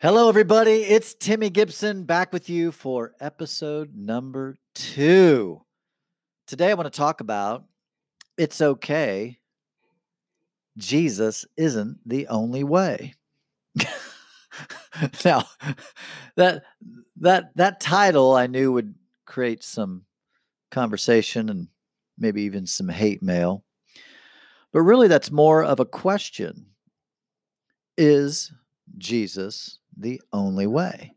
Hello, everybody. It's Timmy Gibson back with you for episode number two. Today, I want to talk about it's okay. Jesus isn't the only way. now, that that that title I knew would create some conversation and maybe even some hate mail. But really, that's more of a question. Is Jesus the only way?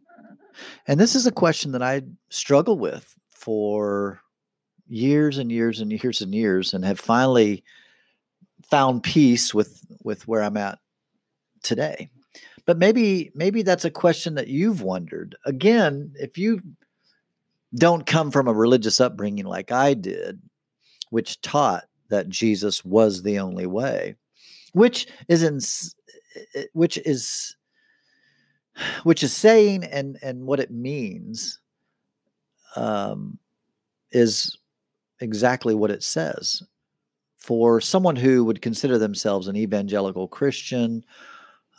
And this is a question that I struggle with for years and years and years and years and have finally found peace with with where I'm at today. But maybe maybe that's a question that you've wondered. Again, if you don't come from a religious upbringing like I did, which taught that Jesus was the only way, which is in, eh, eh, which is which is saying and and what it means um, is exactly what it says. For someone who would consider themselves an evangelical Christian,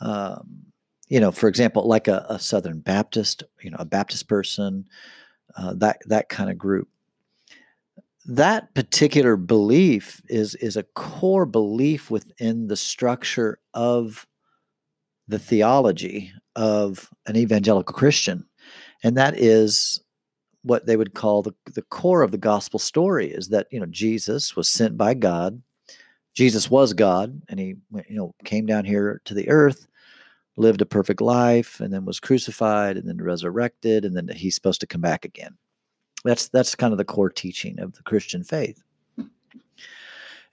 um, you know, for example, like a, a, Southern Baptist, you know, a Baptist person, uh, that that kind of group. That particular belief is is a core belief within the structure of the theology of an evangelical Christian, and that is what they would call the, the core of the gospel story is that you know Jesus was sent by God. Jesus was God, and he you know came down here to the earth, lived a perfect life, and then was crucified, and then resurrected, and then he's supposed to come back again. That's that's kind of the core teaching of the Christian faith.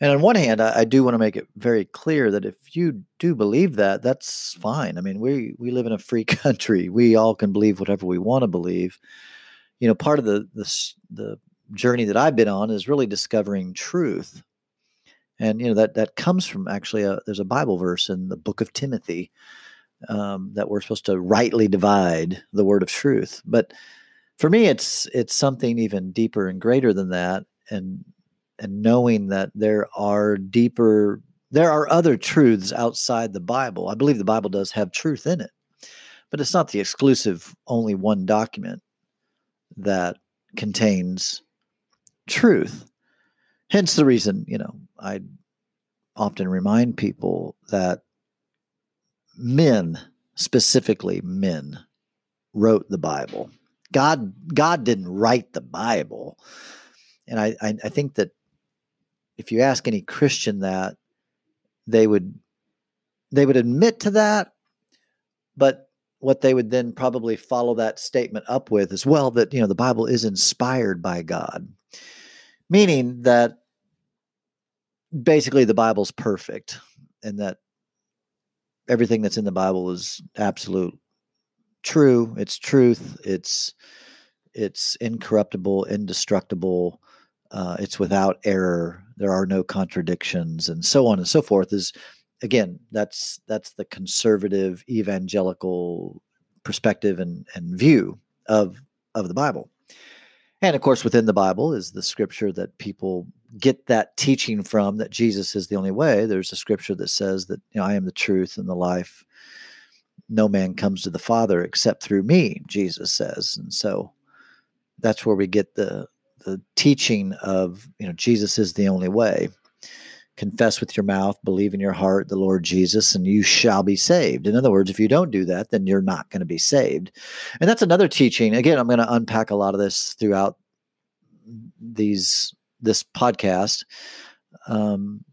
And on one hand, I, I, do want to make it very clear that if you do believe that, that's fine. I mean, we we live in a free country. We all can believe whatever we want to believe. You know, part of the the the journey that I've been on is really discovering truth, and you know that that comes from actually a, there's a Bible verse in the book of Timothy um, that we're supposed to rightly divide the word of truth. But for me, it's it's something even deeper and greater than that, and and knowing that there are deeper there are other truths outside the bible. I believe the bible does have truth in it but it's not the exclusive only one document that contains truth. Hence the reason you know i often remind people that men specifically men wrote the bible. God god didn't write the bible. And i i, I think that if you ask any Christian that, they would they would admit to that, but what they would then probably follow that statement up with is well that you know the Bible is inspired by God, meaning that basically the Bible's perfect and that everything that's in the Bible is absolute true, it's truth, it's it's incorruptible, indestructible, uh, it's without error there are no contradictions and so on and so forth is again that's that's the conservative evangelical perspective and, and view of of the bible. And of course within the bible is the scripture that people get that teaching from that jesus is the only way. There's a scripture that says that you know i am the truth and the life. No man comes to the father except through me jesus says. And so that's where we get the the teaching of you know Jesus is the only way. Confess with your mouth, believe in your heart the Lord Jesus, and you shall be saved. In other words, if you don't do that, then you're not going to be saved. And that's another teaching. Again, I'm going to unpack a lot of this throughout these this podcast. Um,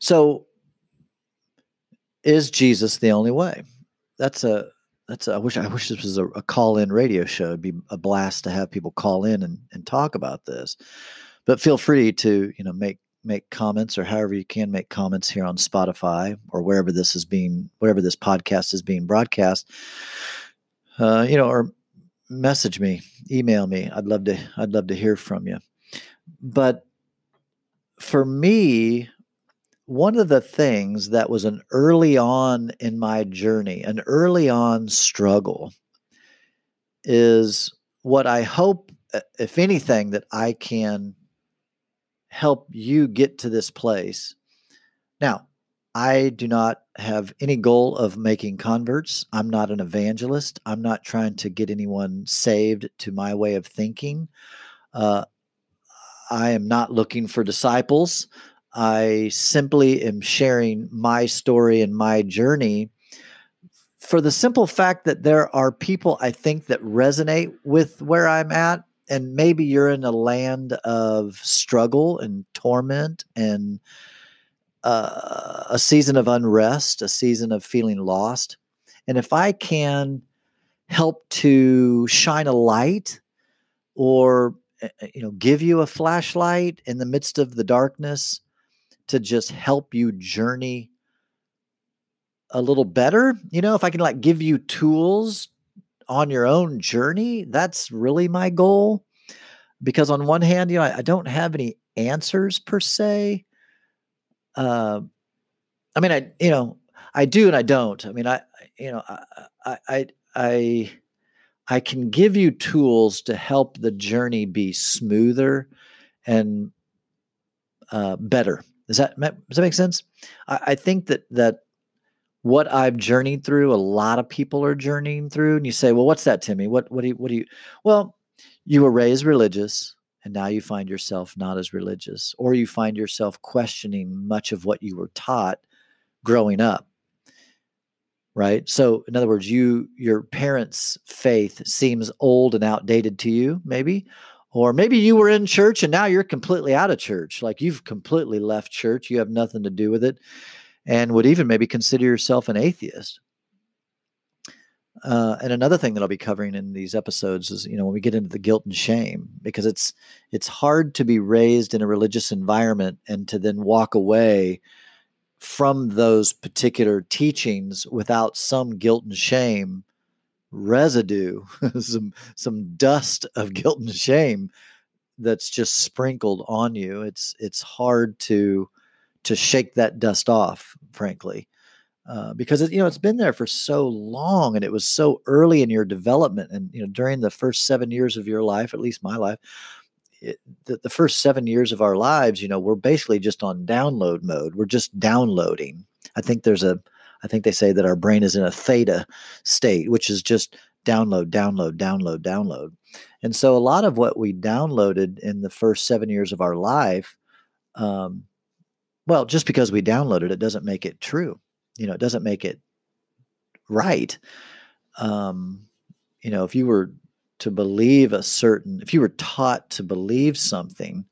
so, is Jesus the only way? That's a that's I wish I wish this was a, a call in radio show. It'd be a blast to have people call in and, and talk about this. But feel free to you know make make comments or however you can make comments here on Spotify or wherever this is being wherever this podcast is being broadcast. Uh, you know, or message me, email me. I'd love to I'd love to hear from you. But for me, one of the things that was an early on in my journey, an early on struggle, is what I hope, uh, if anything, that I can help you get to this place. Now, I do not have any goal of making converts. I'm not an evangelist. I'm not trying to get anyone saved to my way of thinking. Uh, I am not looking for disciples. I simply am sharing my story and my journey for the simple fact that there are people I think that resonate with where I'm at. And maybe you're in a land of struggle and torment and uh, a season of unrest, a season of feeling lost. And if I can help to shine a light or eh, eh, you know give you a flashlight in the midst of the darkness to just help you journey a little better you know if i can like give you tools on your own journey that's really my goal because on one hand you know i, I don't have any answers per se uh, I mean, I you know, I do and I don't. I mean, I you know, I I I I can give you tools to help the journey be smoother and uh, better. Does that does that make sense? I, I think that that what I've journeyed through, a lot of people are journeying through. And you say, well, what's that, Timmy? What what do you what do you? Well, you were raised religious and now you find yourself not as religious or you find yourself questioning much of what you were taught growing up right so in other words you your parents faith seems old and outdated to you maybe or maybe you were in church and now you're completely out of church. Like you've completely left church. You have nothing to do with it and would even maybe consider yourself an atheist. Uh, and another thing that I'll be covering in these episodes is, you know, when we get into the guilt and shame, because it's it's hard to be raised in a religious environment and to then walk away from those particular teachings without some guilt and shame residue, some some dust of guilt and shame that's just sprinkled on you. It's it's hard to to shake that dust off, frankly. Uh, because it, you know it's been there for so long and it was so early in your development and you know during the first seven years of your life at least my life it, the, the first seven years of our lives you know we're basically just on download mode we're just downloading i think there's a i think they say that our brain is in a theta state which is just download download download download and so a lot of what we downloaded in the first seven years of our life um, well just because we downloaded it doesn't make it true you know, it doesn't make it right. Um, you know, if you were to believe a certain, if you were taught to believe something,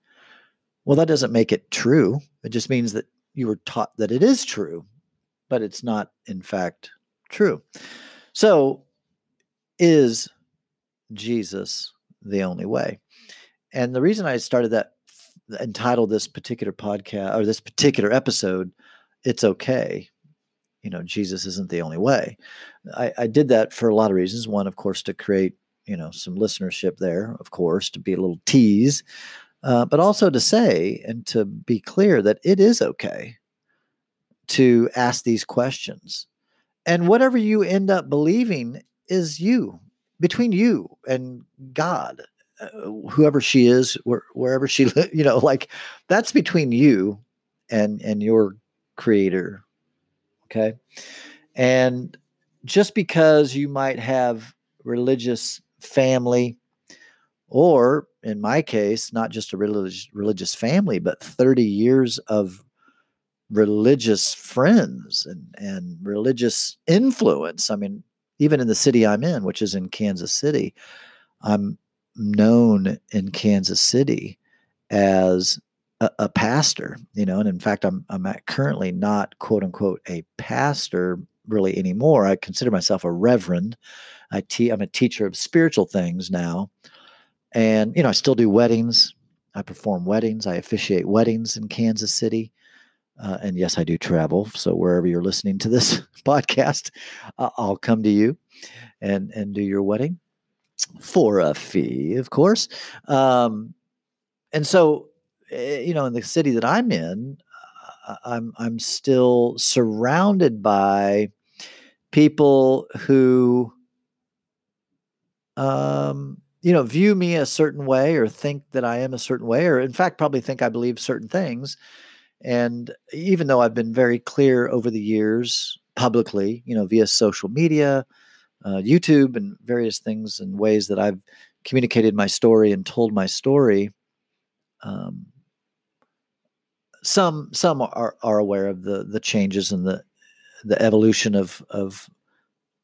well, that doesn't make it true. It just means that you were taught that it is true, but it's not, in fact, true. So, is Jesus the only way? And the reason I started that, entitled this particular podcast or this particular episode, It's Okay, you know jesus isn't the only way I, I did that for a lot of reasons one of course to create you know some listenership there of course to be a little tease uh, but also to say and to be clear that it is okay to ask these questions and whatever you end up believing is you between you and god uh, whoever she is where, wherever she you know like that's between you and and your creator Okay. And just because you might have religious family, or in my case, not just a religious religious family, but 30 years of religious friends and, and religious influence. I mean, even in the city I'm in, which is in Kansas City, I'm known in Kansas City as a, a, pastor, you know, and in fact, I'm I'm currently not quote unquote a pastor really anymore. I consider myself a reverend. I te- I'm a teacher of spiritual things now, and you know, I still do weddings. I perform weddings. I officiate weddings in Kansas City. Uh, and yes, I do travel. So wherever you're listening to this podcast, uh, I'll come to you and and do your wedding for a fee, of course. Um, and so Eh, you know, in the city that I'm in, uh, I'm I'm still surrounded by people who, um, you know, view me a certain way or think that I am a certain way, or in fact, probably think I believe certain things. And even though I've been very clear over the years publicly, you know, via social media, uh, YouTube, and various things and ways that I've communicated my story and told my story, um, some some are, are aware of the the changes and the the evolution of of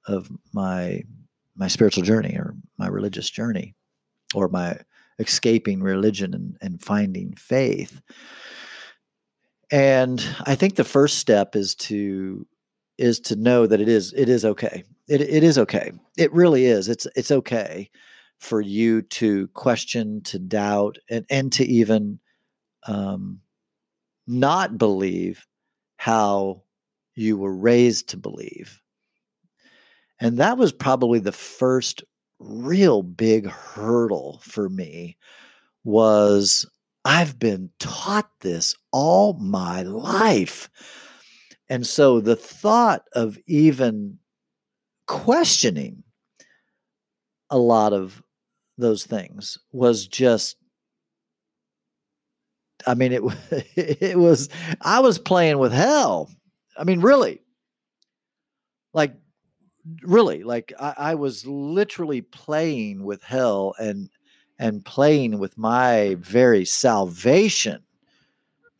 of my my spiritual journey or my religious journey or my escaping religion and, and finding faith and i think the first step is to is to know that it is it is okay. It, it is okay. It really is. It's it's okay for you to question to doubt and and to even um not believe how you were raised to believe. And that was probably the first real big hurdle for me was I've been taught this all my life. And so the thought of even questioning a lot of those things was just I mean it it was I was playing with hell. I mean really. Like really like I, I was literally playing with hell and and playing with my very salvation.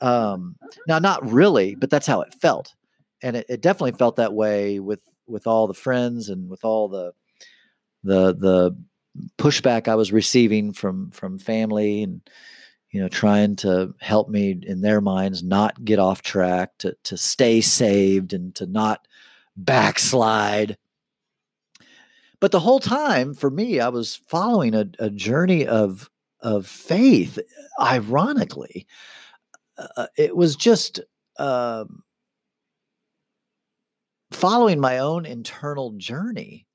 Um now not really but that's how it felt. And it, it definitely felt that way with with all the friends and with all the the the pushback i was receiving from from family and you know trying to help me in their minds not get off track to to stay saved and to not backslide but the whole time for me, I was following a, a journey of of faith. Ironically, uh, uh it was just um, following my own internal journey.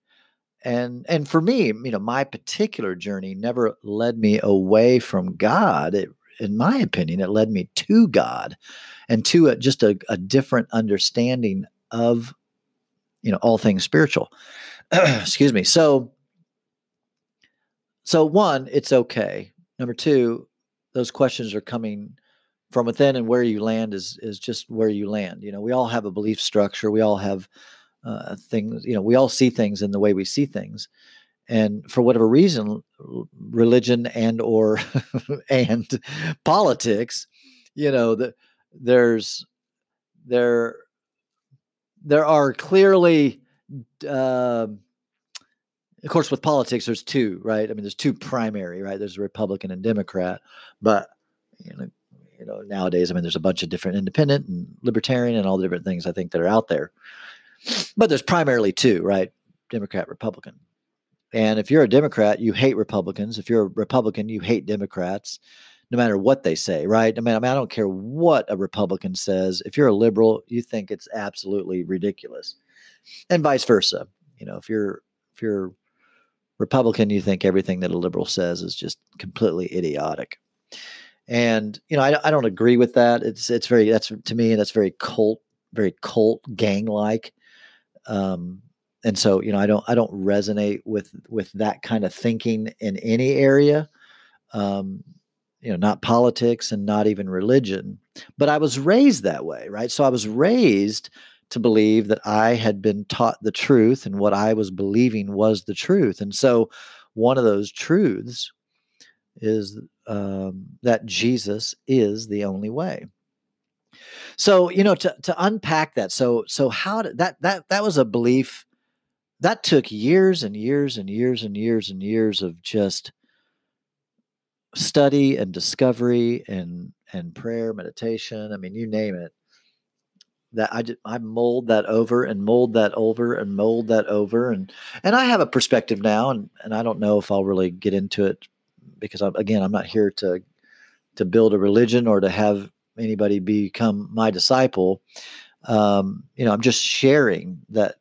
And and for me you know my particular journey never led me away from god. It, in my opinion it led me to god and to a, just a, a different understanding of you know all things spiritual excuse me. So, so one, it's okay. Number two, those questions are coming from within, and where you land is is just where you land. You know, we all have a belief structure. We all have uh, things. You know, we all see things in the way we see things, and for whatever reason, religion and or and politics, you know, that there's there there are clearly uh, of course, with politics, there's two, right? I mean, there's two primary, right? There's a Republican and Democrat, but you know, you know, nowadays, I mean, there's a bunch of different independent and libertarian and all the different things I think that are out there. But there's primarily two, right? Democrat, Republican. And if you're a Democrat, you hate Republicans. If you're a Republican, you hate Democrats, no matter what they say, right? I mean, I mean, I don't care what a Republican says. If you're a liberal, you think it's absolutely ridiculous and vice versa. You know, if you're if you're Republican, you think everything that a liberal says is just completely idiotic. And you know, I, I don't agree with that. It's it's very that's to me that's very cult, very cult gang like. Um, and so you know, I don't I don't resonate with with that kind of thinking in any area. Um, you know, not politics and not even religion. But I was raised that way, right? So I was raised to believe that I had been taught the truth and what I was believing was the truth. And so, one of those truths is um, that Jesus is the only way. So, you know, to, to unpack that, so so how did that that that was a belief that took years and years and years and years and years of just study and discovery and and prayer meditation i mean you name it that I, just, I mold that over and mold that over and mold that over and and I have a perspective now and and I don't know if I'll really get into it because I'm, again I'm not here to to build a religion or to have anybody become my disciple. Um, you know I'm just sharing that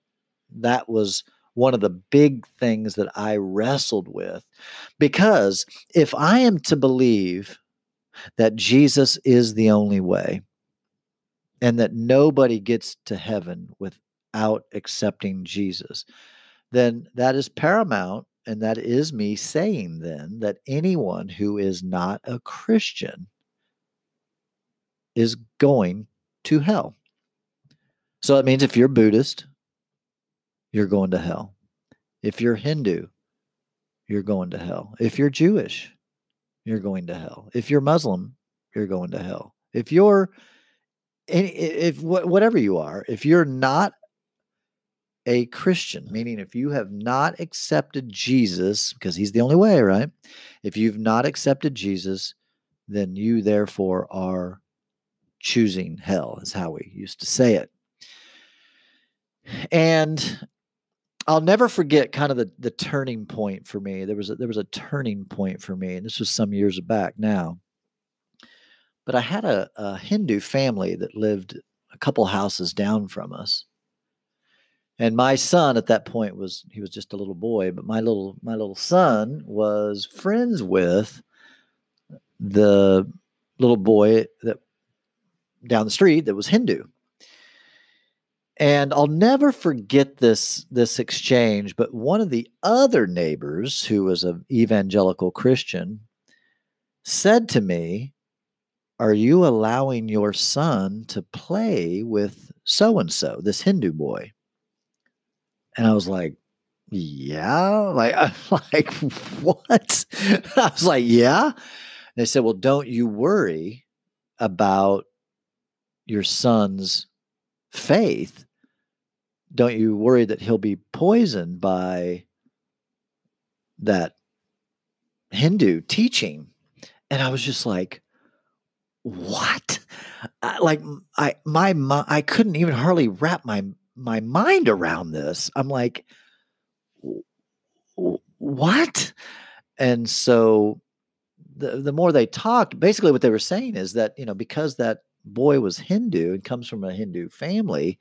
that was one of the big things that I wrestled with because if I am to believe that Jesus is the only way and that nobody gets to heaven without accepting Jesus, then that is paramount. And that is me saying then that anyone who is not a Christian is going to hell. So that means if you're Buddhist, you're going to hell. If you're Hindu, you're going to hell. If you're Jewish, you're going to hell. If you're Muslim, you're going to hell. If you're if whatever you are, if you're not a Christian, meaning if you have not accepted Jesus, because he's the only way, right? If you've not accepted Jesus, then you therefore are choosing hell, is how we used to say it. And I'll never forget kind of the, the turning point for me. There was a, there was a turning point for me, and this was some years back now. But I had a, a Hindu family that lived a couple houses down from us. And my son at that point was he was just a little boy but my little my little son was friends with the little boy that down the street that was hindu. And i'll never forget this this exchange but one of the other neighbors who was an evangelical christian said to me are you allowing your son to play with so and so this hindu boy and I was like, yeah, like, I'm like, what? I was like, yeah. And they said, well, don't you worry about your son's faith. Don't you worry that he'll be poisoned by that Hindu teaching? And I was just like, what? I, like I my, my I couldn't even hardly wrap my my mind around this. I'm like, what? And so the the more they talked, basically what they were saying is that, you know, because that boy was Hindu and comes from a Hindu family,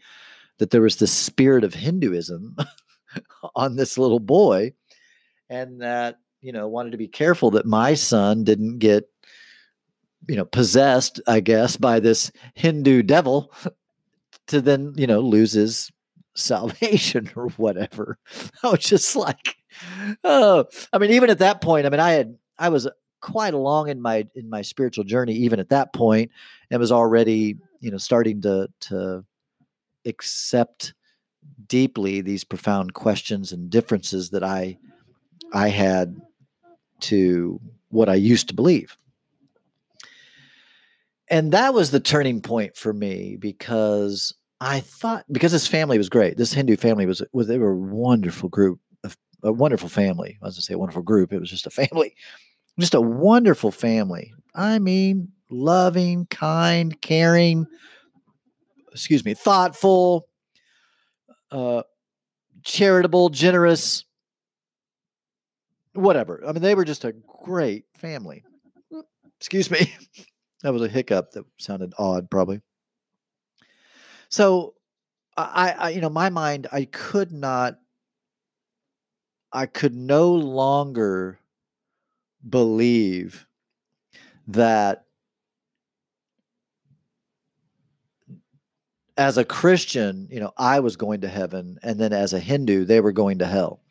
that there was this spirit of Hinduism on this little boy, and that, you know, wanted to be careful that my son didn't get you know possessed i guess by this hindu devil to then you know lose his salvation or whatever. I was just like, oh, I mean, even at that point, I mean, I had I was quite along in my in my spiritual journey, even at that point, and was already you know starting to to accept deeply these profound questions and differences that I I had to what I used to believe and that was the turning point for me because I thought because this family was great. This Hindu family was was they were a wonderful group, of, a wonderful family. I was gonna say a wonderful group. It was just a family, just a wonderful family. I mean, loving, kind, caring. Excuse me, thoughtful, uh, charitable, generous, whatever. I mean, they were just a great family. Excuse me. That was a hiccup that sounded odd, probably. So, I, I, you know, my mind, I could not, I could no longer believe that as a Christian, you know, I was going to heaven, and then as a Hindu, they were going to hell.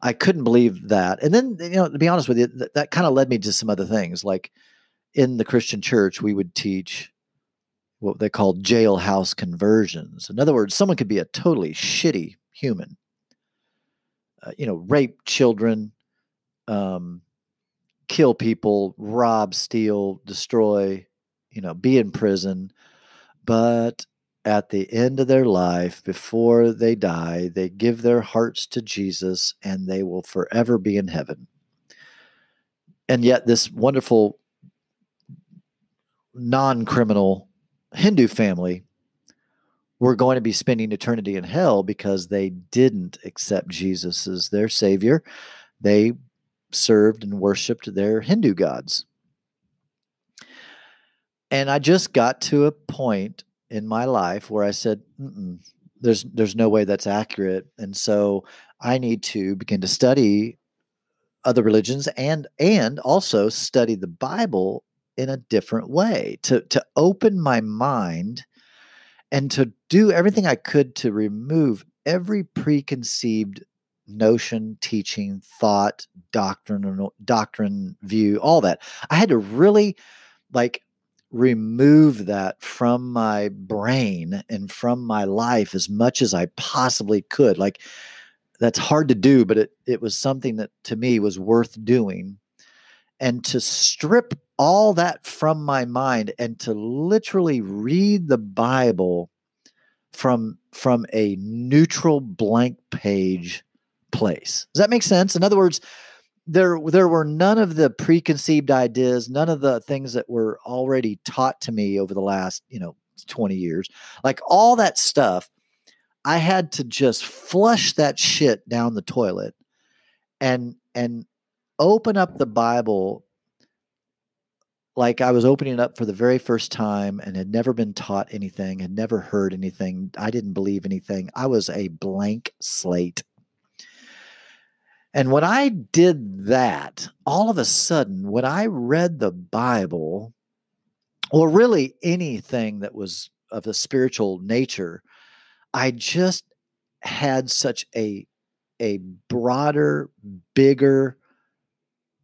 I couldn't believe that. And then, you know, to be honest with you, that, that kind of led me to some other things. Like, in the Christian church, we would teach what they called jailhouse conversions. In other words, someone could be a totally shitty human, uh, you know, rape children, um, kill people, rob, steal, destroy, you know, be in prison. But at the end of their life, before they die, they give their hearts to Jesus and they will forever be in heaven. And yet, this wonderful non criminal Hindu family were going to be spending eternity in hell because they didn't accept Jesus as their savior. They served and worshiped their Hindu gods. And I just got to a point in my life where I said, "There's there's no way that's accurate," and so I need to begin to study other religions and and also study the Bible in a different way, to to open my mind and to do everything I could to remove every preconceived notion, teaching, thought, doctrine, doctrine, view, all that. I had to really like remove that from my brain and from my life as much as I possibly could. Like that's hard to do, but it it was something that to me was worth doing. And to strip all that from my mind and to literally read the Bible from from a neutral blank page place. Does that make sense? In other words, there there were none of the preconceived ideas, none of the things that were already taught to me over the last, you know, 20 years. Like all that stuff, I had to just flush that shit down the toilet and and open up the Bible like I was opening up for the very first time and had never been taught anything, had never heard anything. I didn't believe anything. I was a blank slate. And when I did that, all of a sudden, when I read the Bible, or really anything that was of a spiritual nature, I just had such a a broader, bigger,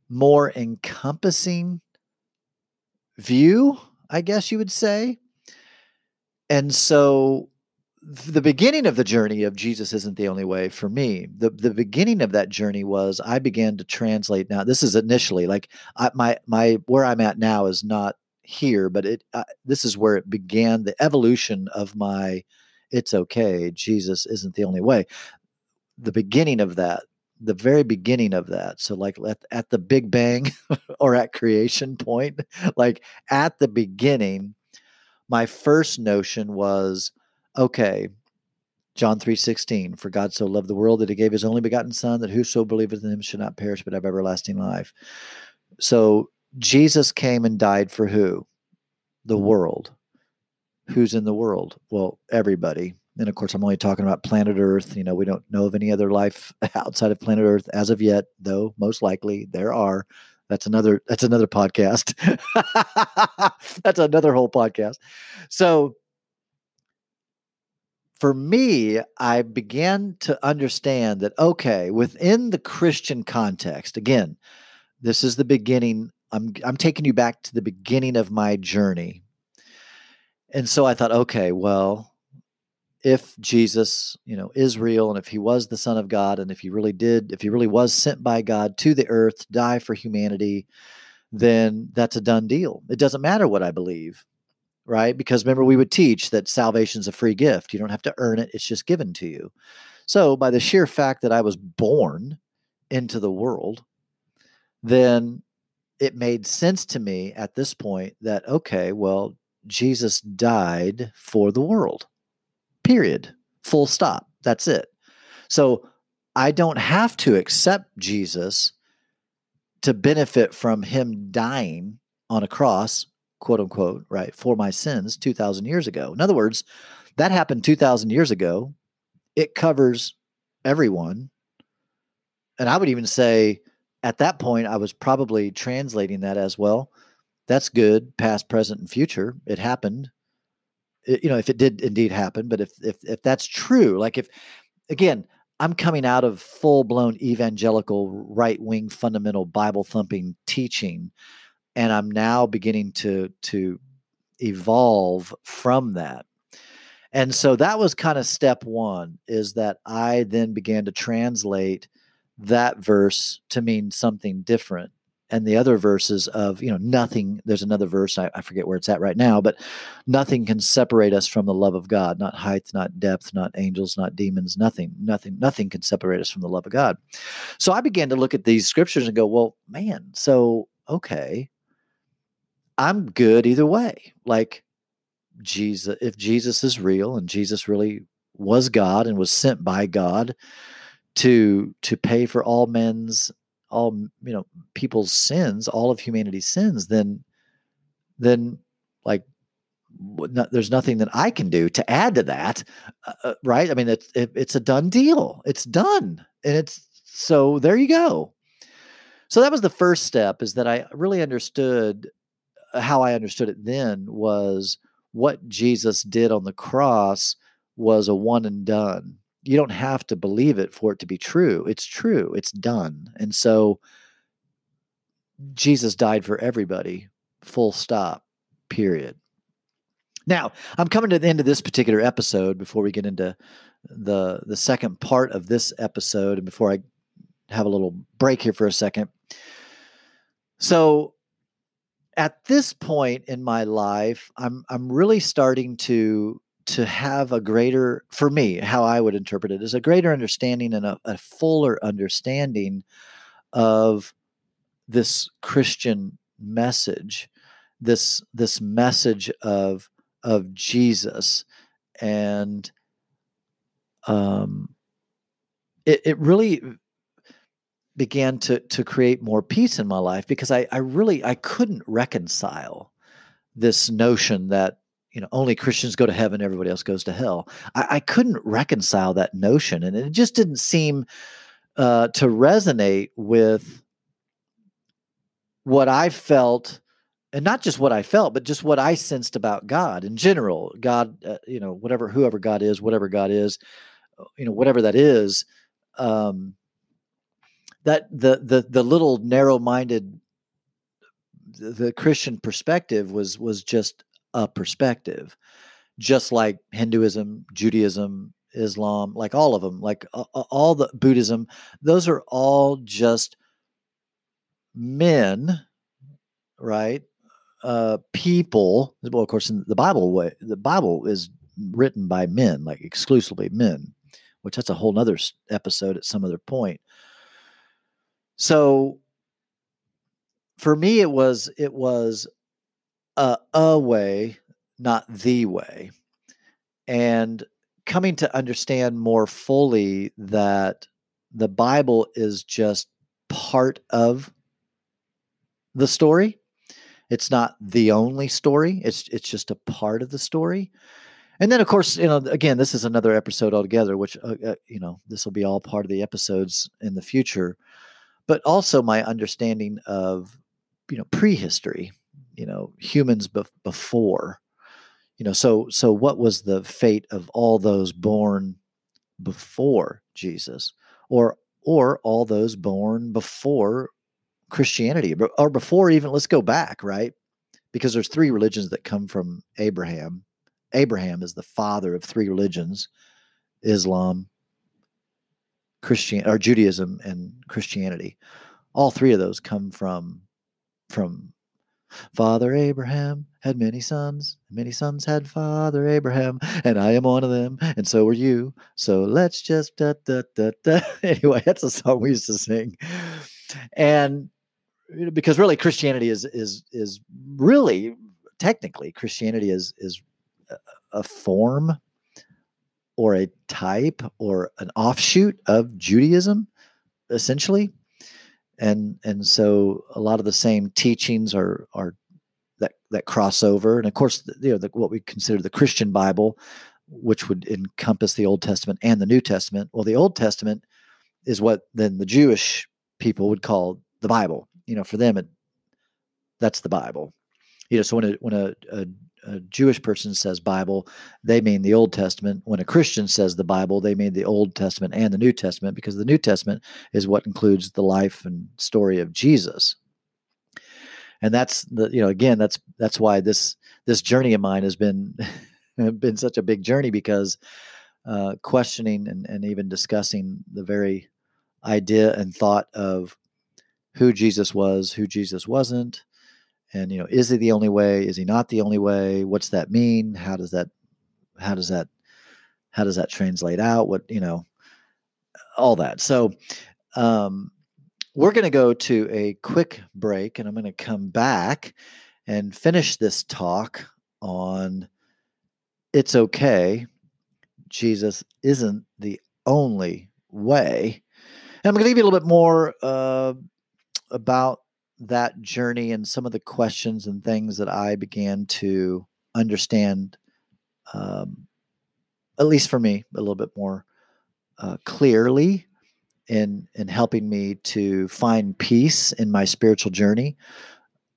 more encompassing view, I guess you would say. And so the beginning of the journey of Jesus isn't the only way for me. The the beginning of that journey was I began to translate. Now this is initially like I, my my where I'm at now is not here, but it uh, this is where it began. The evolution of my it's okay. Jesus isn't the only way. The beginning of that, the very beginning of that. So like at, at the Big Bang or at creation point, like at the beginning, my first notion was okay, John 3:16, for God so loved the world that he gave his only begotten son that whoso believeth in him should not perish but have everlasting life. So Jesus came and died for who? The mm-hmm. world. Who's in the world? Well, everybody. And of course, I'm only talking about planet Earth. You know, we don't know of any other life outside of planet Earth as of yet, though most likely there are. That's another that's another podcast. that's another whole podcast. So for me, I began to understand that, okay, within the Christian context, again, this is the beginning. I'm, I'm taking you back to the beginning of my journey. And so I thought, okay, well, if Jesus, you know, is real and if he was the son of God and if he really did, if he really was sent by God to the earth to die for humanity, then that's a done deal. It doesn't matter what I believe right? Because remember, we would teach that salvation's a free gift. You don't have to earn it, it's just given to you. So, by the sheer fact that I was born into the world, then it made sense to me at this point that, okay, well, Jesus died for the world, period. Full stop. That's it. So, I don't have to accept Jesus to benefit from him dying on a cross quote unquote, right, for my sins 2,000 years ago. In other words, that happened 2,000 years ago. It covers everyone. And I would even say at that point, I was probably translating that as well. That's good, past, present, and future. It happened. You know, if it did indeed happen, but if if if that's true, like if again, I'm coming out of full blown evangelical right wing fundamental Bible thumping teaching and I'm now beginning to to evolve from that. And so that was kind of step 1 is that I then began to translate that verse to mean something different and the other verses of you know nothing there's another verse I, I, forget where it's at right now but nothing can separate us from the love of god not height not depth not angels not demons nothing nothing nothing can separate us from the love of god so i began to look at these scriptures and go well man so okay I'm good either way. Like Jesus, if Jesus is real and Jesus really was God and was sent by God to to pay for all men's all you know people's sins, all of humanity's sins, then then like there's nothing that I can do to add to that, uh, uh right? I mean, it's it, it's a done deal. It's done, and it's so there you go. So that was the first step is that I really understood uh, how I understood it then was what Jesus did on the cross was a one and done. You don't have to believe it for it to be true. It's true. It's done. And so Jesus died for everybody, full stop. period. Now, I'm coming to the end of this particular episode before we get into the the second part of this episode and before I have a little break here for a second. So, at this point in my life, I'm I'm really starting to to have a greater for me how I would interpret it is a greater understanding and a, a fuller understanding of this Christian message, this this message of of Jesus, and um, it it really began to to create more peace in my life because I I really I couldn't reconcile this notion that you know only Christians go to heaven, everybody else goes to hell. I, I couldn't reconcile that notion, and it just didn't seem uh, to resonate with what I felt, and not just what I felt, but just what I sensed about God in general. God, uh, you know, whatever, whoever God is, whatever God is, uh, you know, whatever that is. Um, that the the the little narrow-minded the, the Christian perspective was was just a perspective, just like Hinduism, Judaism, Islam, like all of them, like uh, all the Buddhism, those are all just men, right? Uh, people. Well, of course, in the Bible way, the Bible is written by men, like exclusively men, which that's a whole nother episode at some other point. So, for me, it was it was a, a way, not the way, and coming to understand more fully that the Bible is just part of the story. It's not the only story. It's it's just a part of the story. And then, of course, you know, again, this is another episode altogether, which uh, uh, you know, this will be all part of the episodes in the future. But also my understanding of, you know, prehistory, you know, humans be- before, you know, so so what was the fate of all those born before Jesus, or or all those born before Christianity or before even let's go back, right? Because there's three religions that come from Abraham. Abraham is the father of three religions: Islam, Christian or Judaism and Christianity. All three of those come from from Father Abraham had many sons, many sons had Father Abraham, and I am one of them, and so are you. So let's just da da da da. Anyway, that's a song we used to sing. And because really Christianity is is is really technically Christianity is is a form or a type or an offshoot of Judaism essentially and and so a lot of the same teachings are are that that cross over. And of course you know the, what we consider the Christian Bible which would encompass the Old Testament and the New Testament. Well the Old Testament is what then the Jewish people would call the Bible. You know, for them, it, that's the Bible. You know, so when a when a, a, a Jewish person says Bible, they mean the Old Testament. When a Christian says the Bible, they mean the Old Testament and the New Testament because the New Testament is what includes the life and story of Jesus. And that's the you know again that's that's why this this journey of mine has been been such a big journey because uh, questioning and, and even discussing the very idea and thought of who Jesus was, who Jesus wasn't, and you know, is he the only way? Is he not the only way? What's that mean? How does that how does that how does that translate out? What you know, all that. So um, we're going to go to a quick break, and I'm going to come back and finish this talk on it's okay. Jesus isn't the only way. And I'm going to give you a little bit more uh, about that journey and some of the questions and things that I began to understand, um, at least for me, a little bit more uh, clearly in in helping me to find peace in my spiritual journey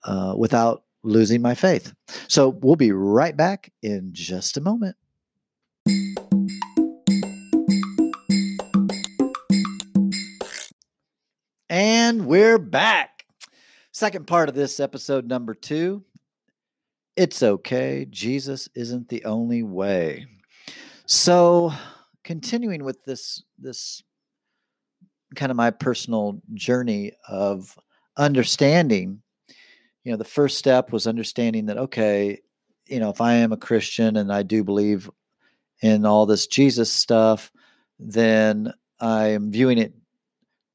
uh, without losing my faith. So we'll be right back in just a moment. And we're back. Second part of this episode, number two. it's okay. Jesus isn't the only way. So, continuing with this this kind of my personal journey of understanding, you know, the first step was understanding that okay, you know, if I am a Christian and I do believe in all this Jesus stuff, then I am viewing it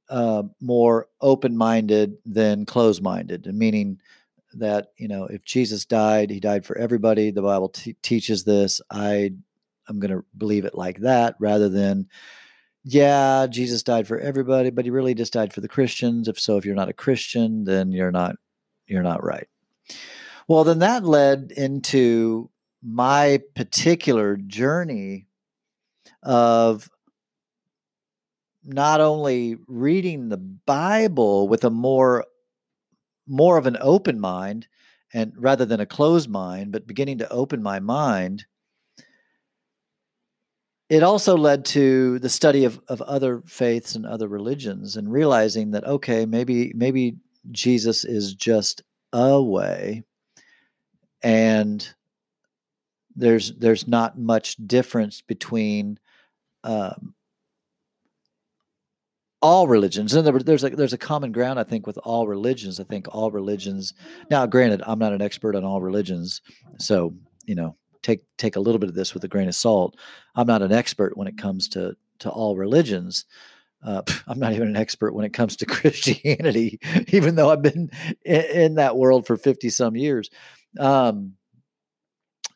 uh, more open minded than closed minded, meaning that you know if Jesus died, he died for everybody. The Bible t- teaches this. I I'm going to believe it like that rather than yeah, Jesus died for everybody, but he really just died for the Christians. If so, if you're not a Christian, then you're not you're not right. Well, then that led into my particular journey of not only reading the Bible with a more more of an open mind and rather than a closed mind, but beginning to open my mind, it also led to the study of, of other faiths and other religions and realizing that okay, maybe maybe Jesus is just a way and there's there's not much difference between um, all religions. And there's a there's a common ground i think with all religions. I think all religions now granted i'm not an expert on all religions so you know take take a little bit of this with a grain of salt. I'm not an expert when it comes to to all religions. Uh, i'm not even an expert when it comes to christianity even though i've been in, in that world for 50 some years. Um,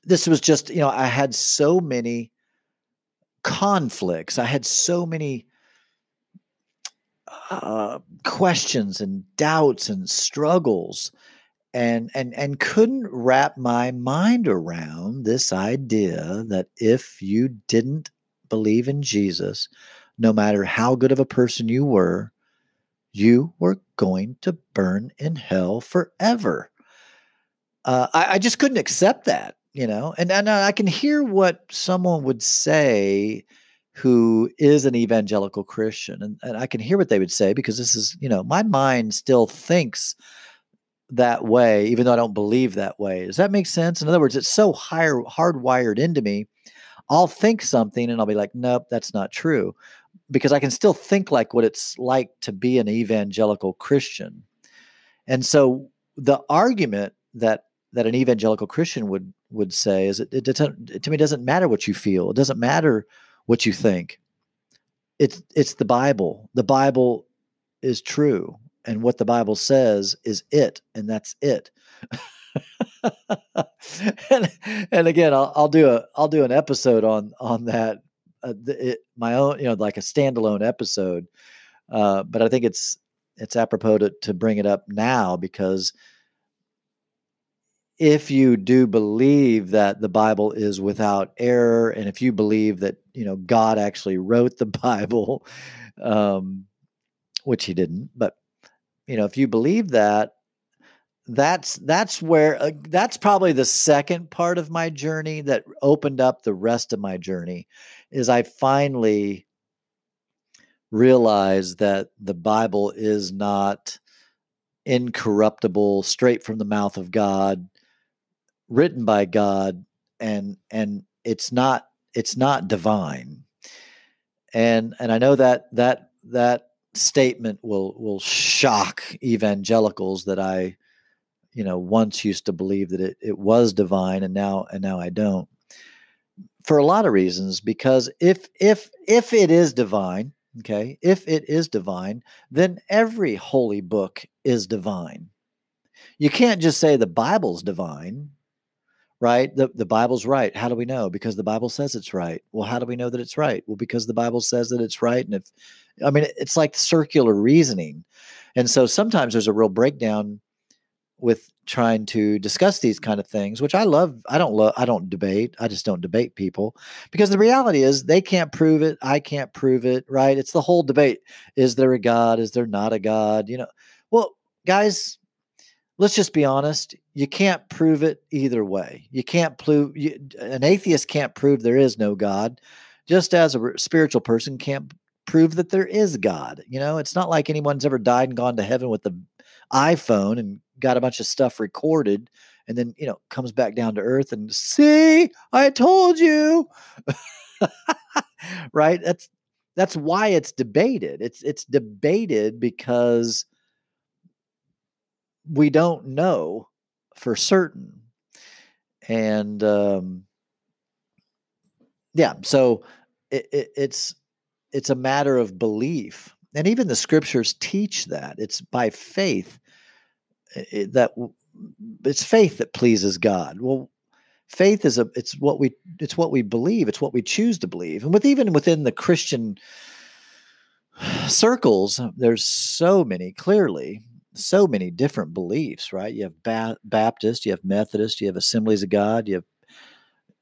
this was just you know i had so many conflicts. I had so many uh, questions and doubts and struggles and and and couldn't wrap my mind around this idea that if you didn't believe in Jesus no matter how good of a person you were you were going to burn in hell forever. Uh, I, I just couldn't accept that you know? And, and i can hear what someone would say who is an evangelical Christian. And, and I can hear what they would say because this is, you know, my mind still thinks that way, even though I don't believe that way. Does that make sense? In other words, it's so higher, hardwired into me. I'll think something and I'll be like, nope, that's not true. Because I can still think like what it's like to be an evangelical Christian. And so the argument that that an evangelical Christian would would say is it, it, it to me it doesn't matter what you feel. It doesn't matter what you think. It's it's the Bible. The Bible is true, and what the Bible says is it, and that's it. and, and again, I'll, I'll do a I'll do an episode on on that. Uh, it, my own, you know, like a standalone episode. Uh, but I think it's it's apropos to, to bring it up now because if you do believe that the Bible is without error, and if you believe that you know God actually wrote the Bible, um, which He didn't, but you know if you believe that, that's that's where uh, that's probably the second part of my journey that opened up the rest of my journey, is I finally realized that the Bible is not incorruptible, straight from the mouth of God written by God and and it's not it's not divine. And and I know that that that statement will will shock evangelicals that I you know once used to believe that it, it was divine and now and now I don't. For a lot of reasons because if if if it is divine okay if it is divine then every holy book is divine. You can't just say the bible's divine right? The, the Bible's right. How do we know? Because the Bible says it's right. Well, how do we know that it's right? Well, because the Bible says that it's right. And if, I mean, it's like circular reasoning. And so sometimes there's a real breakdown with trying to discuss these kind of things, which I love. I don't love, I don't debate. I just don't debate people because the reality is they can't prove it. I can't prove it, right? It's the whole debate. Is there a God? Is there not a God? You know, well, guys, let's just be honest you can't prove it either way. You can't prove you, an atheist can't prove there is no god. Just as a spiritual person can't prove that there is god you know? It's not like anyone's ever died and gone to heaven with the iphone and got a bunch of stuff recorded and then you know comes back down to earth and see? I told you. Right? That's that's why it's debated. It's it's debated because we don't know for certain. And um yeah so it, it, it's it's a matter of belief. And even the scriptures teach that. It's by faith it, that it's faith that pleases god. Well faith is a it's what we it's what we believe. It's what we choose to believe. And with even within the christian circles there's so many clearly so many different beliefs right? You have ba- baptist you have methodist you have assemblies of god you have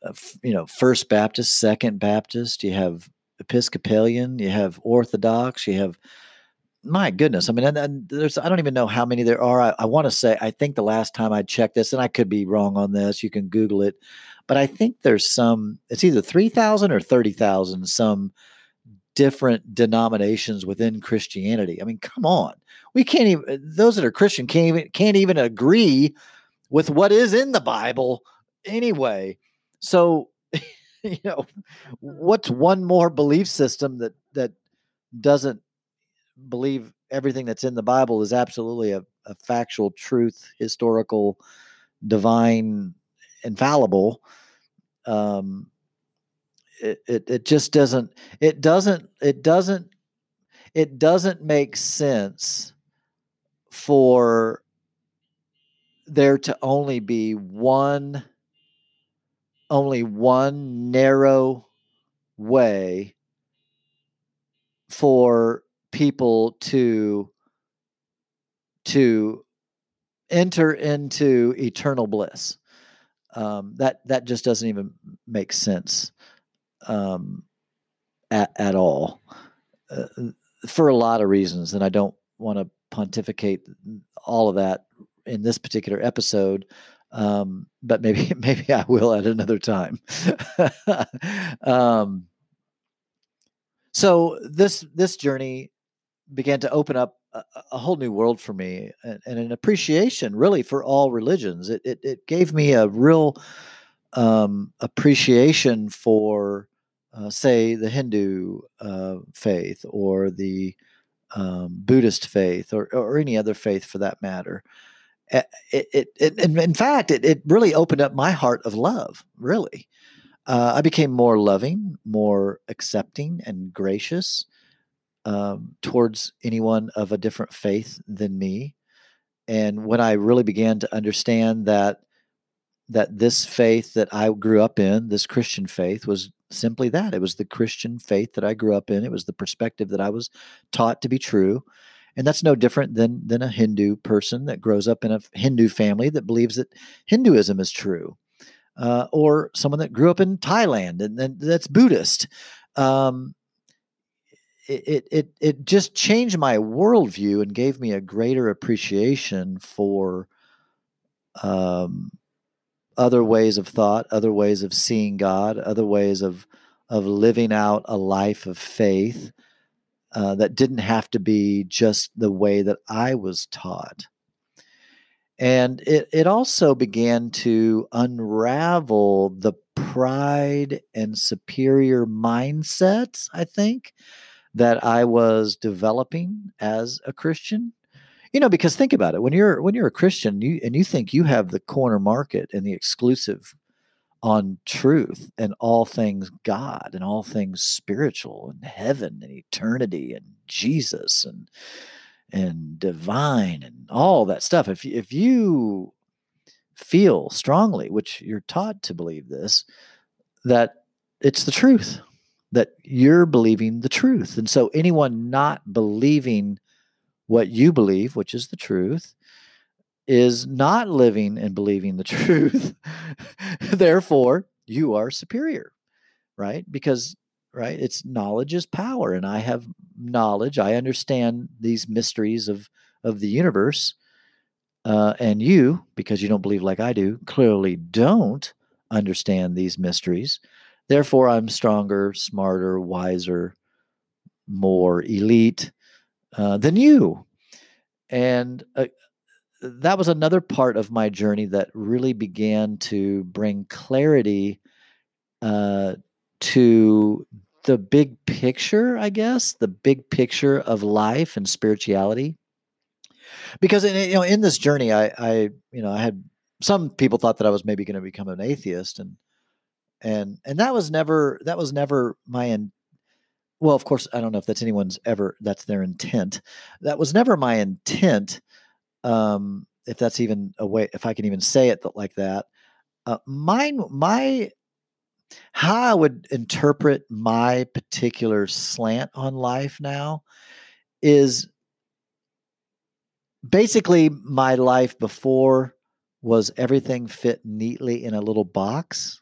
uh, you know first baptist second baptist you have episcopalian you have orthodox you have my goodness i mean and, and there's i don't even know how many there are. I, I want to say i think the last time i checked this and i could be wrong on this you can google it but i think there's some it's either 3000 or 30000 some different denominations within christianity i mean come on we can't even those that are christian can't even can't even agree with what is in the bible anyway so you know what's one more belief system that that doesn't believe everything that's in the Bible is absolutely a, a factual truth, historical, divine, infallible. Um, it, it it just doesn't it doesn't it doesn't it doesn't make sense for there to only be one only one narrow way for people to to enter into eternal bliss. Um, that that just doesn't even make sense um, at at all uh, for a lot of reasons, and I don't want to pontificate all of that in this particular episode. Um, but maybe maybe I will at another time. um, so this this journey began to open up a, a whole new world for me and, and, an appreciation really for all religions. It, it, it gave me a real um, appreciation for, uh, say, the Hindu uh, faith or the um, Buddhist faith or, or any other faith for that matter. It, it, it, in fact, it, it really opened up my heart of love, really. Uh, I became more loving, more accepting, and gracious um, towards anyone of a different faith than me. And when I really began to understand that that this faith that I grew up in, this Christian faith, was simply that. It was the Christian faith that I grew up in. It was the perspective that I was taught to be true. And that's no different than than a Hindu person that grows up in a Hindu family that believes that Hinduism is true. Uh, or someone that grew up in Thailand and, and that's Buddhist. Um, it it it just changed my worldview and gave me a greater appreciation for um, other ways of thought, other ways of seeing God, other ways of of living out a life of faith uh, that didn't have to be just the way that I was taught. And it, it also began to unravel the pride and superior mindsets, I think, that I was developing as a Christian. You know, because think about it when you're when you're a Christian, you and you think you have the corner market and the exclusive on truth and all things God and all things spiritual and heaven and eternity and Jesus and and divine and all that stuff. If if you feel strongly, which you're taught to believe this, that it's the truth that you're believing the truth. And so anyone not believing what you believe, which is the truth, is not living and believing the truth. Therefore, you are superior, right? Because right, it's knowledge is power and I have knowledge. I understand these mysteries of of the universe. Uh, and you, because you don't believe like I do, clearly don't understand these mysteries. Therefore, I'm stronger, smarter, wiser, more elite uh, than you. And uh, that was another part of my journey that really began to bring clarity uh, to the big picture, I guess, the big picture of life and spirituality. Because in, you know, in this journey, I, I, you know, I had some people thought that I was maybe going to become an atheist, and and and that was never that was never my in, well, of course, I don't know if that's anyone's ever that's their intent. That was never my intent. Um, if that's even a way, if I can even say it like that. Uh, mine, my how I would interpret my particular slant on life now is basically my life before was everything fit neatly in a little box.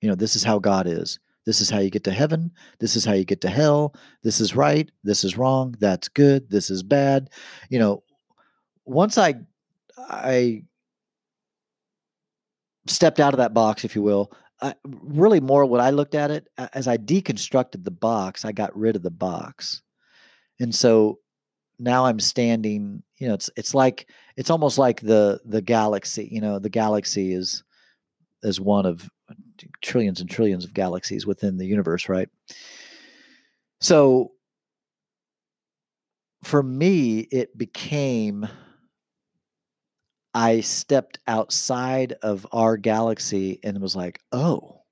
You know, this is how God is. This is how you get to heaven. This is how you get to hell. This is right. This is wrong. That's good. This is bad. You know, once I I stepped out of that box, if you will, I, really more what I looked at it as I deconstructed the box, I got rid of the box. And so now I'm standing, you know, it's it's like it's almost like the the galaxy, you know, the galaxy is is one of trillions and trillions of galaxies within the universe, right? So for me, it became I stepped outside of our galaxy and was like, oh,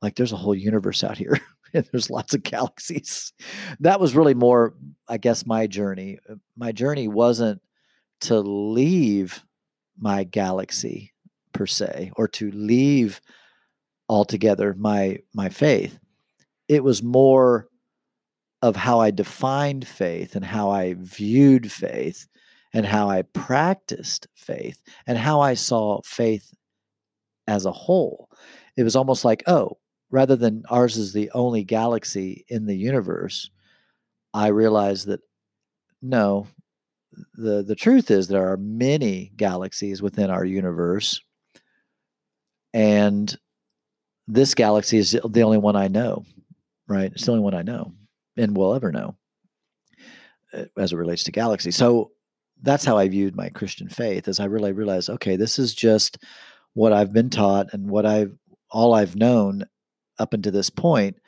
like there's a whole universe out here and there's lots of galaxies. That was really more, I guess, my journey. My journey wasn't to leave my galaxy per se or to leave altogether my my faith. It was more of how I defined faith and how I viewed faith and how I practiced faith and how I saw faith as a whole. It was almost like, oh, rather than ours is the only galaxy in the universe, I realized that no, the the truth is there are many galaxies within our universe and this galaxy is the only one I know, right? It's the only one I know and will ever know uh, as it relates to galaxies. So that's how I viewed my Christian faith as I really realized, okay, this is just what I've been taught and what I've all I've known up until this point,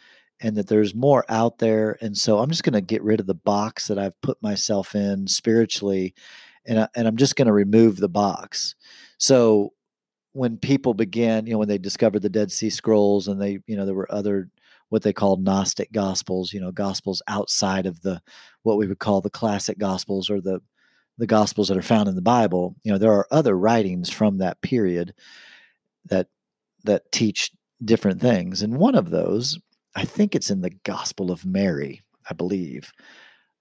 and that there's more out there. And so I'm just going to get rid of the box that I've put myself in spiritually, and I, and I'm just going to remove the box. So when people began, you know, when they discovered the Dead Sea Scrolls, and they, you know, there were other what they called Gnostic Gospels, you know, Gospels outside of the what we would call the classic Gospels or the the gospels that are found in the bible you know there are other writings from that period that that teach different things. And one of those i think it's in the gospel of mary i believe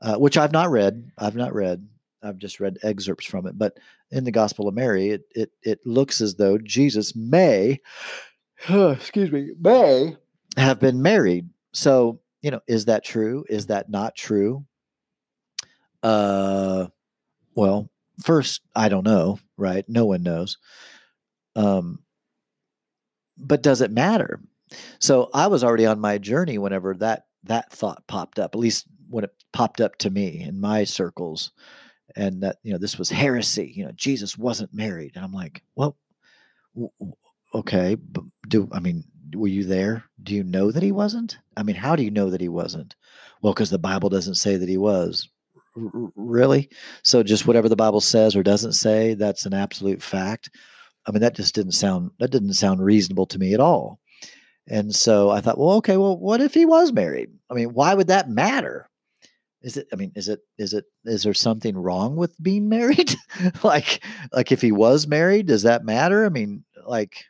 uh, which i've not read. I've not read. I've just read excerpts from it. But in the gospel of mary it it, it looks as though jesus may excuse me may have been married so you know is that true is that not true uh well, first, I don't know, right? No one knows. Um, but does it matter? So I was already on my journey whenever that that thought popped up, at least when it popped up to me in my circles, and that you know this was heresy. You know, Jesus wasn't married, and I'm like, well, okay, do I mean were you there? Do you know that he wasn't? I mean, how do you know that he wasn't? Well, because the Bible doesn't say that he was really? So just whatever the Bible says or doesn't say, that's an absolute fact. I mean, that just didn't sound that didn't sound reasonable to me at all. And so I thought, well, okay, well, what if he was married? I mean, why would that matter? Is it? I mean, is it? Is it? Is there something wrong with being married? like, like if he was married, does that matter? I mean, like,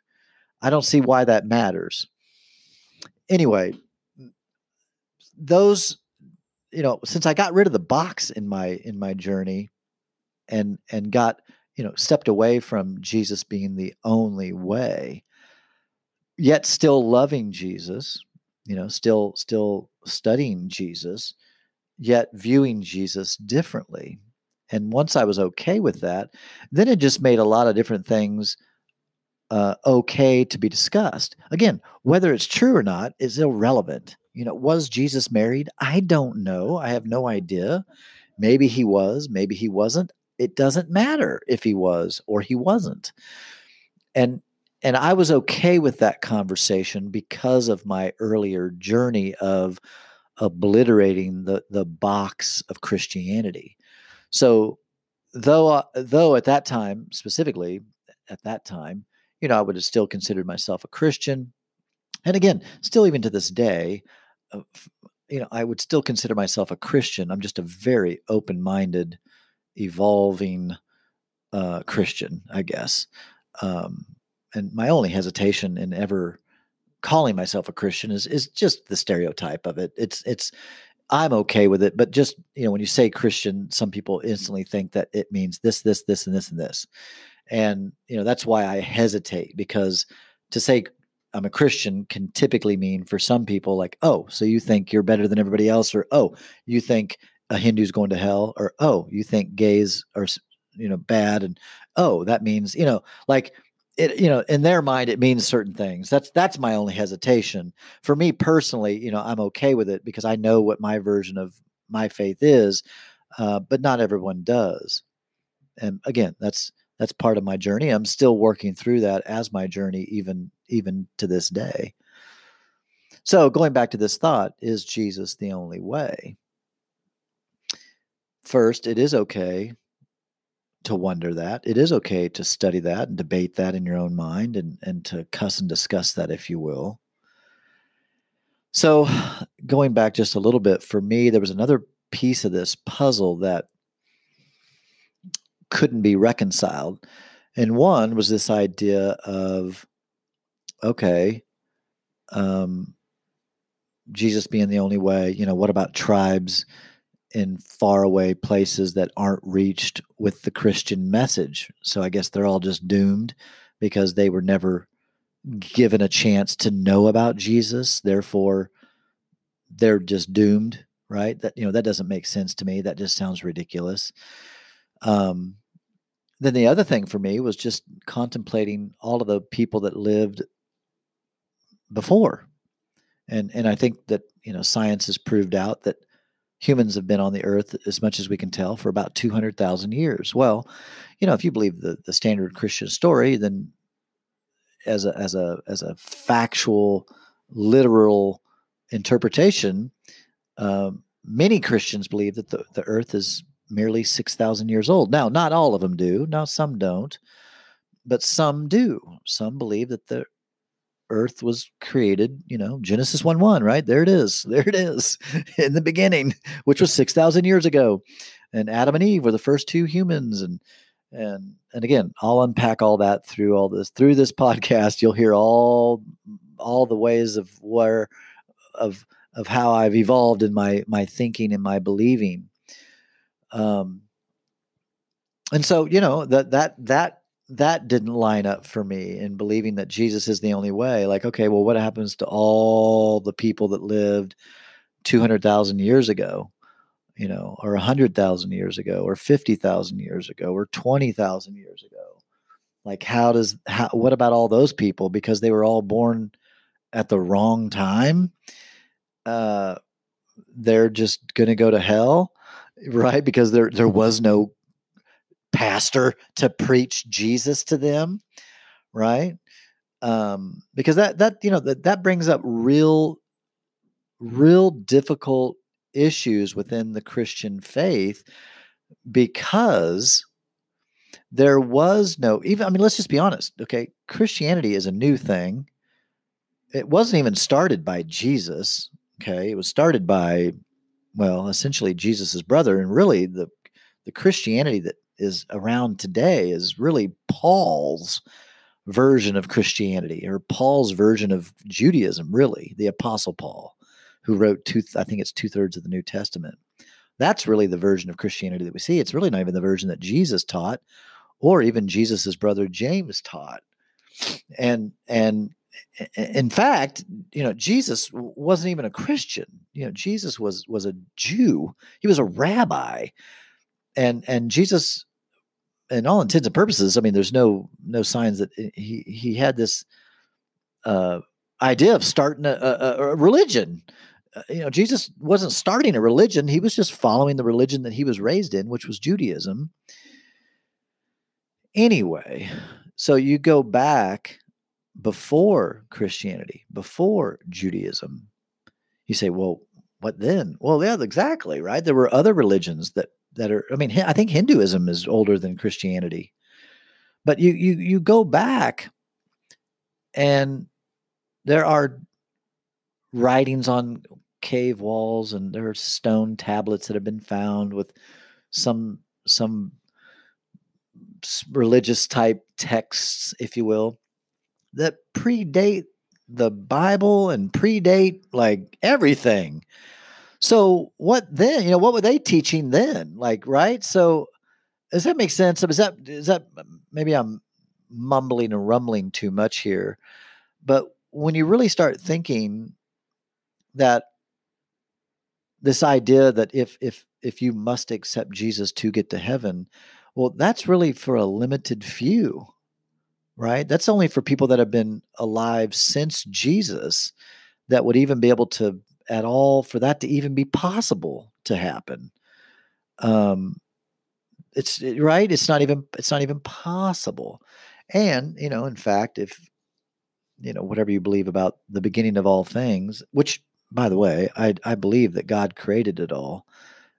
I don't see why that matters. Anyway, those you know, since I got rid of the box in my in my journey and and got, you know, stepped away from Jesus being the only way, yet still loving Jesus, you know, still still studying Jesus, yet viewing Jesus differently. And once I was okay with that, then it just made a lot of different things uh, okay to be discussed. Again, whether it's true or not is irrelevant. You know, was Jesus married? I don't know. I have no idea. Maybe he was, maybe he wasn't. it doesn't matter if he was or he wasn't. And and I was okay with that conversation because of my earlier journey of obliterating the the box of Christianity. So though uh, though at that time specifically at that time, you know, I would have still considered myself a Christian. And again, still even to this day, uh, you know, I would still consider myself a Christian. I'm just a very open-minded, evolving uh, Christian, I guess. Um, and my only hesitation in ever calling myself a Christian is is just the stereotype of it. It's it's I'm okay with it, but just you know, when you say Christian, some people instantly think that it means this, this, this, and this, and this. And you know, that's why I hesitate because to say I'm a Christian can typically mean for some people like, oh, so you think you're better than everybody else, or oh, you think a Hindu's going to hell, or oh, you think gays are you know bad, and oh, that means you know like it you know in their mind it means certain things. That's that's my only hesitation. For me personally you know i'm okay with it because i know what my version of my faith is uh, but not everyone does. And again that's that's part of my journey. I'm still working through that as my journey even even to this day. So going back to this thought is jesus the only way? First it is okay to wonder that. It is okay to study that and debate that in your own mind and, and to cuss and discuss that, if you will. So, going back just a little bit, for me, there was another piece of this puzzle that couldn't be reconciled. And one was this idea of, okay, um, Jesus being the only way, you know, what about tribes? In faraway places that aren't reached with the Christian message. So I guess they're all just doomed because they were never given a chance to know about Jesus. Therefore, they're just doomed, right? That you know that doesn't make sense to me. That just sounds ridiculous. Um, then the other thing for me was just contemplating all of the people that lived before, and and I think that you know science has proved out that humans have been on the earth, as much as we can tell, for about 200,000 years. Well, you know, if you believe the, the standard Christian story, then as a, as a, as a factual, literal interpretation, um, many Christians believe that the, the earth is merely 6,000 years old. Now, not all of them do. Now, some don't, but some do. Some believe that the earth was created, you know, Genesis 1 1, right? There it is. There it is in the beginning, which was 6,000 years ago. And Adam and Eve were the first two humans. And, and, and again, I'll unpack all that through all this, through this podcast. You'll hear all, all the ways of where, of, of how I've evolved in my, my thinking and my believing. Um, and so, you know, that, that, that that didn't line up for me in believing that Jesus is the only way. Like, okay, well, what happens to all the people that lived 200,000 years ago, you know, or 100,000 years ago, or 50,000 years ago, or 20,000 years ago? Like, how does, how, what about all those people? Because they were all born at the wrong time. Uh, they're just going to go to hell, right? Because there, there was no pastor to preach Jesus to them, right? Um, because that that you know that that brings up real, real difficult issues within the Christian faith because there was no even. I mean, let's just be honest. Okay, Christianity is a new thing. It wasn't even started by Jesus. Okay, it was started by well, essentially Jesus's brother, and really the the Christianity that is around today is really Paul's version of Christianity or Paul's version of Judaism, really, the Apostle Paul, who wrote two, I think it's two thirds of the New Testament. That's really the version of Christianity that we see. It's really not even the version that Jesus taught or even Jesus's brother James taught. And, and, in fact, you know, Jesus wasn't even a Christian. You know, Jesus was was a Jew. He was a rabbi and and Jesus, in all intents and purposes, I mean, there's no no signs that he he had this uh, idea of starting a, a, a religion. Uh, you know, Jesus wasn't starting a religion; he was just following the religion that he was raised in, which was Judaism. anyway, so you go back before Christianity, before Judaism. You say, well, what then? Well, yeah, exactly, right? There were other religions that that are I mean, I think Hinduism is older than Christianity. But you you you go back and there are writings on cave walls and there are stone tablets that have been found with some some religious type texts if you will that predate the bible and predate like everything so what then you know what were they teaching then? Like right? So does that make sense? Is that is that maybe i'm mumbling and rumbling too much here but when you really start thinking that this idea that if if if you must accept Jesus to get to heaven, well, that's really for a limited few, right? That's only for people that have been alive since Jesus that would even be able to at all for that to even be possible to happen. Um, it's right. It's not even. It's not even possible. And you know, in fact, if you know whatever you believe about the beginning of all things, which by the way, I I believe that God created it all,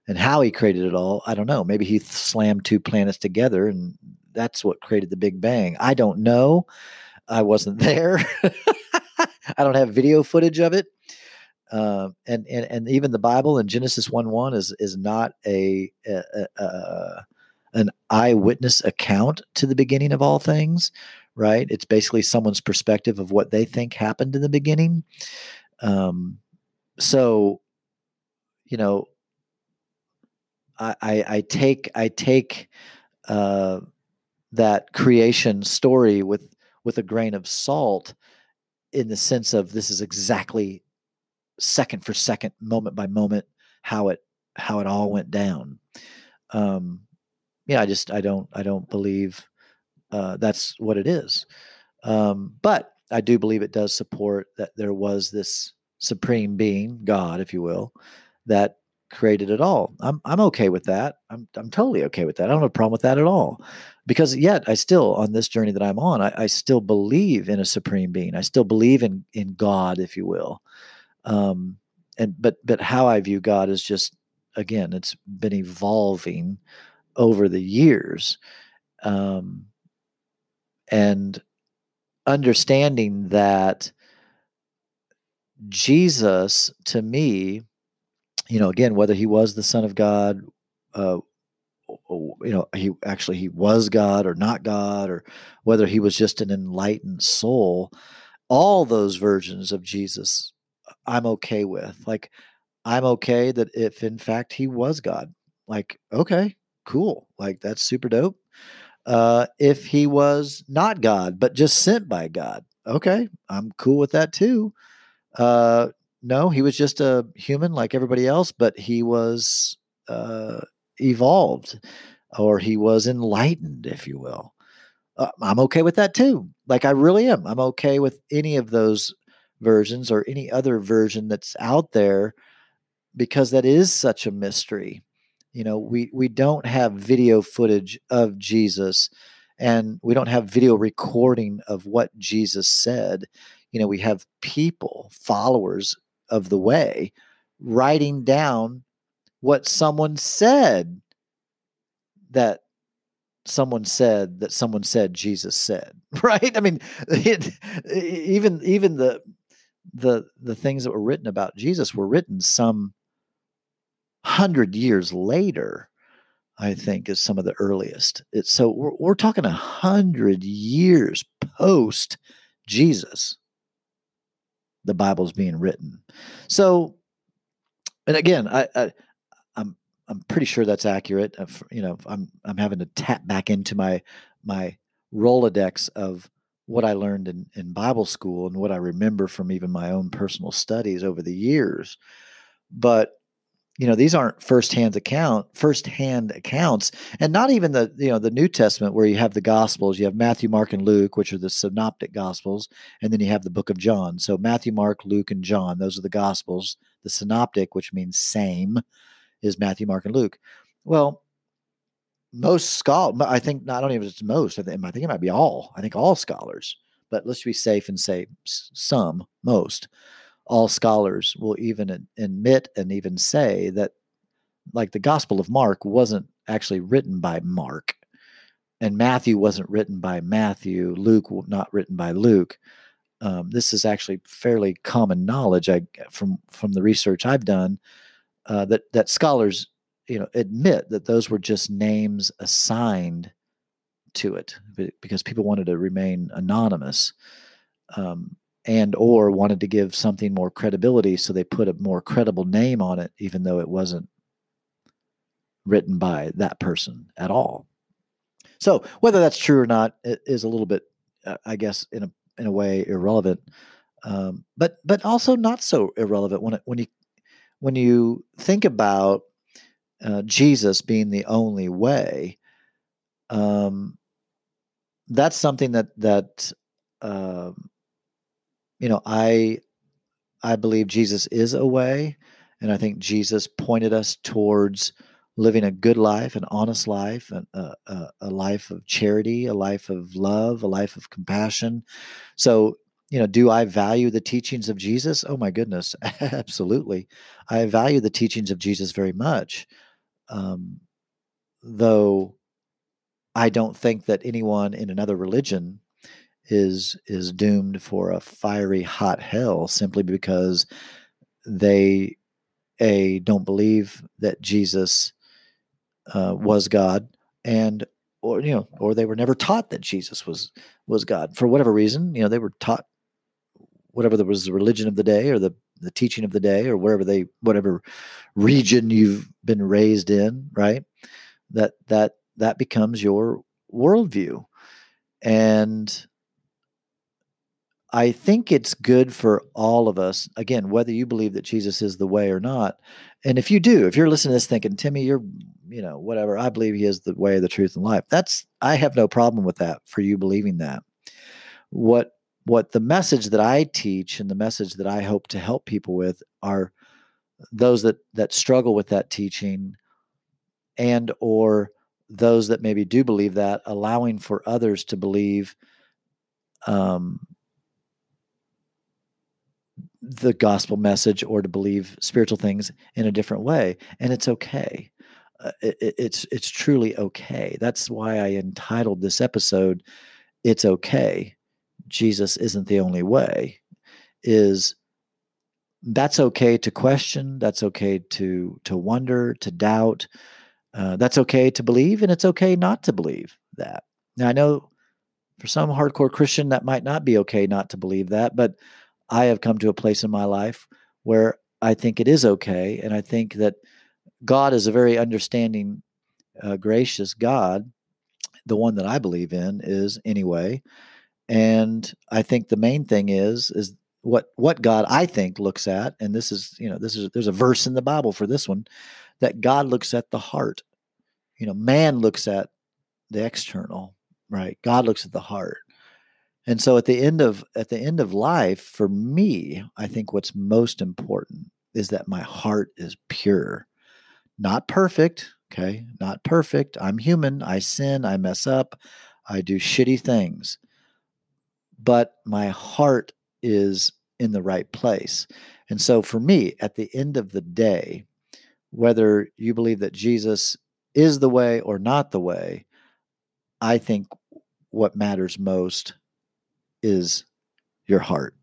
and how He created it all, I don't know. Maybe He slammed two planets together, and that's what created the Big Bang. I don't know. I wasn't there. I don't have video footage of it. Uh, and, and and even the Bible in Genesis one one is is not a, a, a, an eyewitness account to the beginning of all things, right? It's basically someone's perspective of what they think happened in the beginning. Um, so you know I, I, I take I take uh, that creation story with with a grain of salt in the sense of this is exactly second for second moment by moment how it how it all went down um yeah i just i don't i don't believe uh that's what it is um but i do believe it does support that there was this supreme being, God, if you will, that created it all. I'm I'm okay with that. I'm I'm totally okay with that. I don't have a problem with that at all. Because yet I still on this journey that I'm on, I, I still believe in a supreme being. I still believe in in God, if you will. Um and but but how I view God is just again, it's been evolving over the years. Um and understanding that Jesus, to me, you know, again, whether he was the Son of God, uh, you know, he actually he was God or not God, or whether he was just an enlightened soul, all those versions of Jesus, I'm okay with. Like, I'm okay that if in fact he was God, like, okay, cool, like that's super dope. Uh, if he was not God, but just sent by God, okay, I'm cool with that too. Uh, no, he was just a human like everybody else, but he was uh, evolved or he was enlightened, if you will. Uh, I'm okay with that too. Like I really am. I'm okay with any of those versions or any other version that's out there because that is such a mystery. You know, we we don't have video footage of Jesus and we don't have video recording of what Jesus said you know we have people followers of the way writing down what someone said that someone said that someone said Jesus said right i mean it, even even the the the things that were written about Jesus were written some 100 years later I think is some of the earliest. It's so we're, we're talking a hundred years post Jesus the Bible's being written. So, and again, I, I I'm I'm pretty sure that's accurate. You know, I'm I'm having to tap back into my my Rolodex of what I learned in, in Bible school and what I remember from even my own personal studies over the years. But you know these aren't firsthand account firsthand accounts and not even the you know the new testament where you have the gospels. You have matthew mark and luke which are the synoptic gospels and then you have the book of john. So matthew mark luke and john those are the gospels. The synoptic which means same is matthew mark and luke. Well most scholars, I think, I don't even it's most, I think, I think it might be all, I think all scholars, but let's be safe and say some, most, all scholars will even admit and even say that, like the Gospel of Mark wasn't actually written by Mark, and Matthew wasn't written by Matthew, Luke not written by Luke. Um, this is actually fairly common knowledge I, from from the research I've done uh, that that scholars you know admit that those were just names assigned to it because people wanted to remain anonymous um, and or wanted to give something more credibility so they put a more credible name on it even though it wasn't written by that person at all. So whether that's true or not is a little bit uh, i guess in a in a way irrelevant um, but but also not so irrelevant when it, when you when you think about uh, Jesus being the only way, um, that's something that that uh, you know I I believe Jesus is a way, and I think Jesus pointed us towards living a good life, an honest life, a, a, a life of charity, a life of love, a life of compassion. So you know, do I value the teachings of Jesus? Oh my goodness, absolutely. I value the teachings of Jesus very much. Um, though I don't think that anyone in another religion is is doomed for a fiery hot hell simply because they a don't believe that Jesus uh, was God and or you know or they were never taught that Jesus was was God. For whatever reason you know they were taught whatever there was the religion of the day or the the teaching of the day or wherever they whatever region you've been raised in right? That that that becomes your worldview. And i think it's good for all of us again whether you believe that jesus is the way or not. And if you do if you're listening to this thinking timmy you're you know whatever i believe he is the way the truth and life that's i have no problem with that for you believing that. What what the message that I teach and the message that I hope to help people with are those that that struggle with that teaching and or those that maybe do believe that allowing for others to believe um, the gospel message or to believe spiritual things in a different way. And it's okay. Uh, it, it's it's truly okay. That's why i entitled this episode it's okay Jesus isn't the only way is that's okay to question that's okay to to wonder to doubt uh, that's okay to believe and it's okay not to believe that. Now i know for some hardcore christian that might not be okay not to believe that but i have come to a place in my life where i think it is okay and i think that god is a very understanding uh, gracious god. The one that i believe in is anyway and I think the main thing is is what what God I think looks at, and this is you know this is there's a verse in the Bible for this one that God looks at the heart. You know, man looks at the external, right? God looks at the heart. And so at the end of at the end of life, for me, I think what's most important is that my heart is pure. Not perfect, okay? Not perfect. I'm human. I sin, I mess up, I do shitty things but my heart is in the right place. And so for me, at the end of the day, whether you believe that Jesus is the way or not the way, I think what matters most is your heart.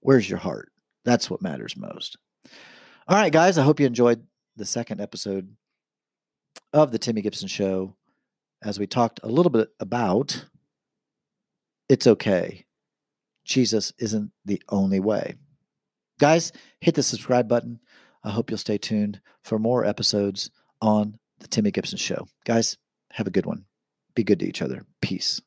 Where's your heart? That's what matters most. All right, guys, I hope you enjoyed the second episode of the Timmy Gibson Show as we talked a little bit about it's okay. Jesus isn't the only way. Guys, hit the subscribe button. I hope you'll stay tuned for more episodes on The Timmy Gibson Show. Guys, have a good one. Be good to each other. Peace.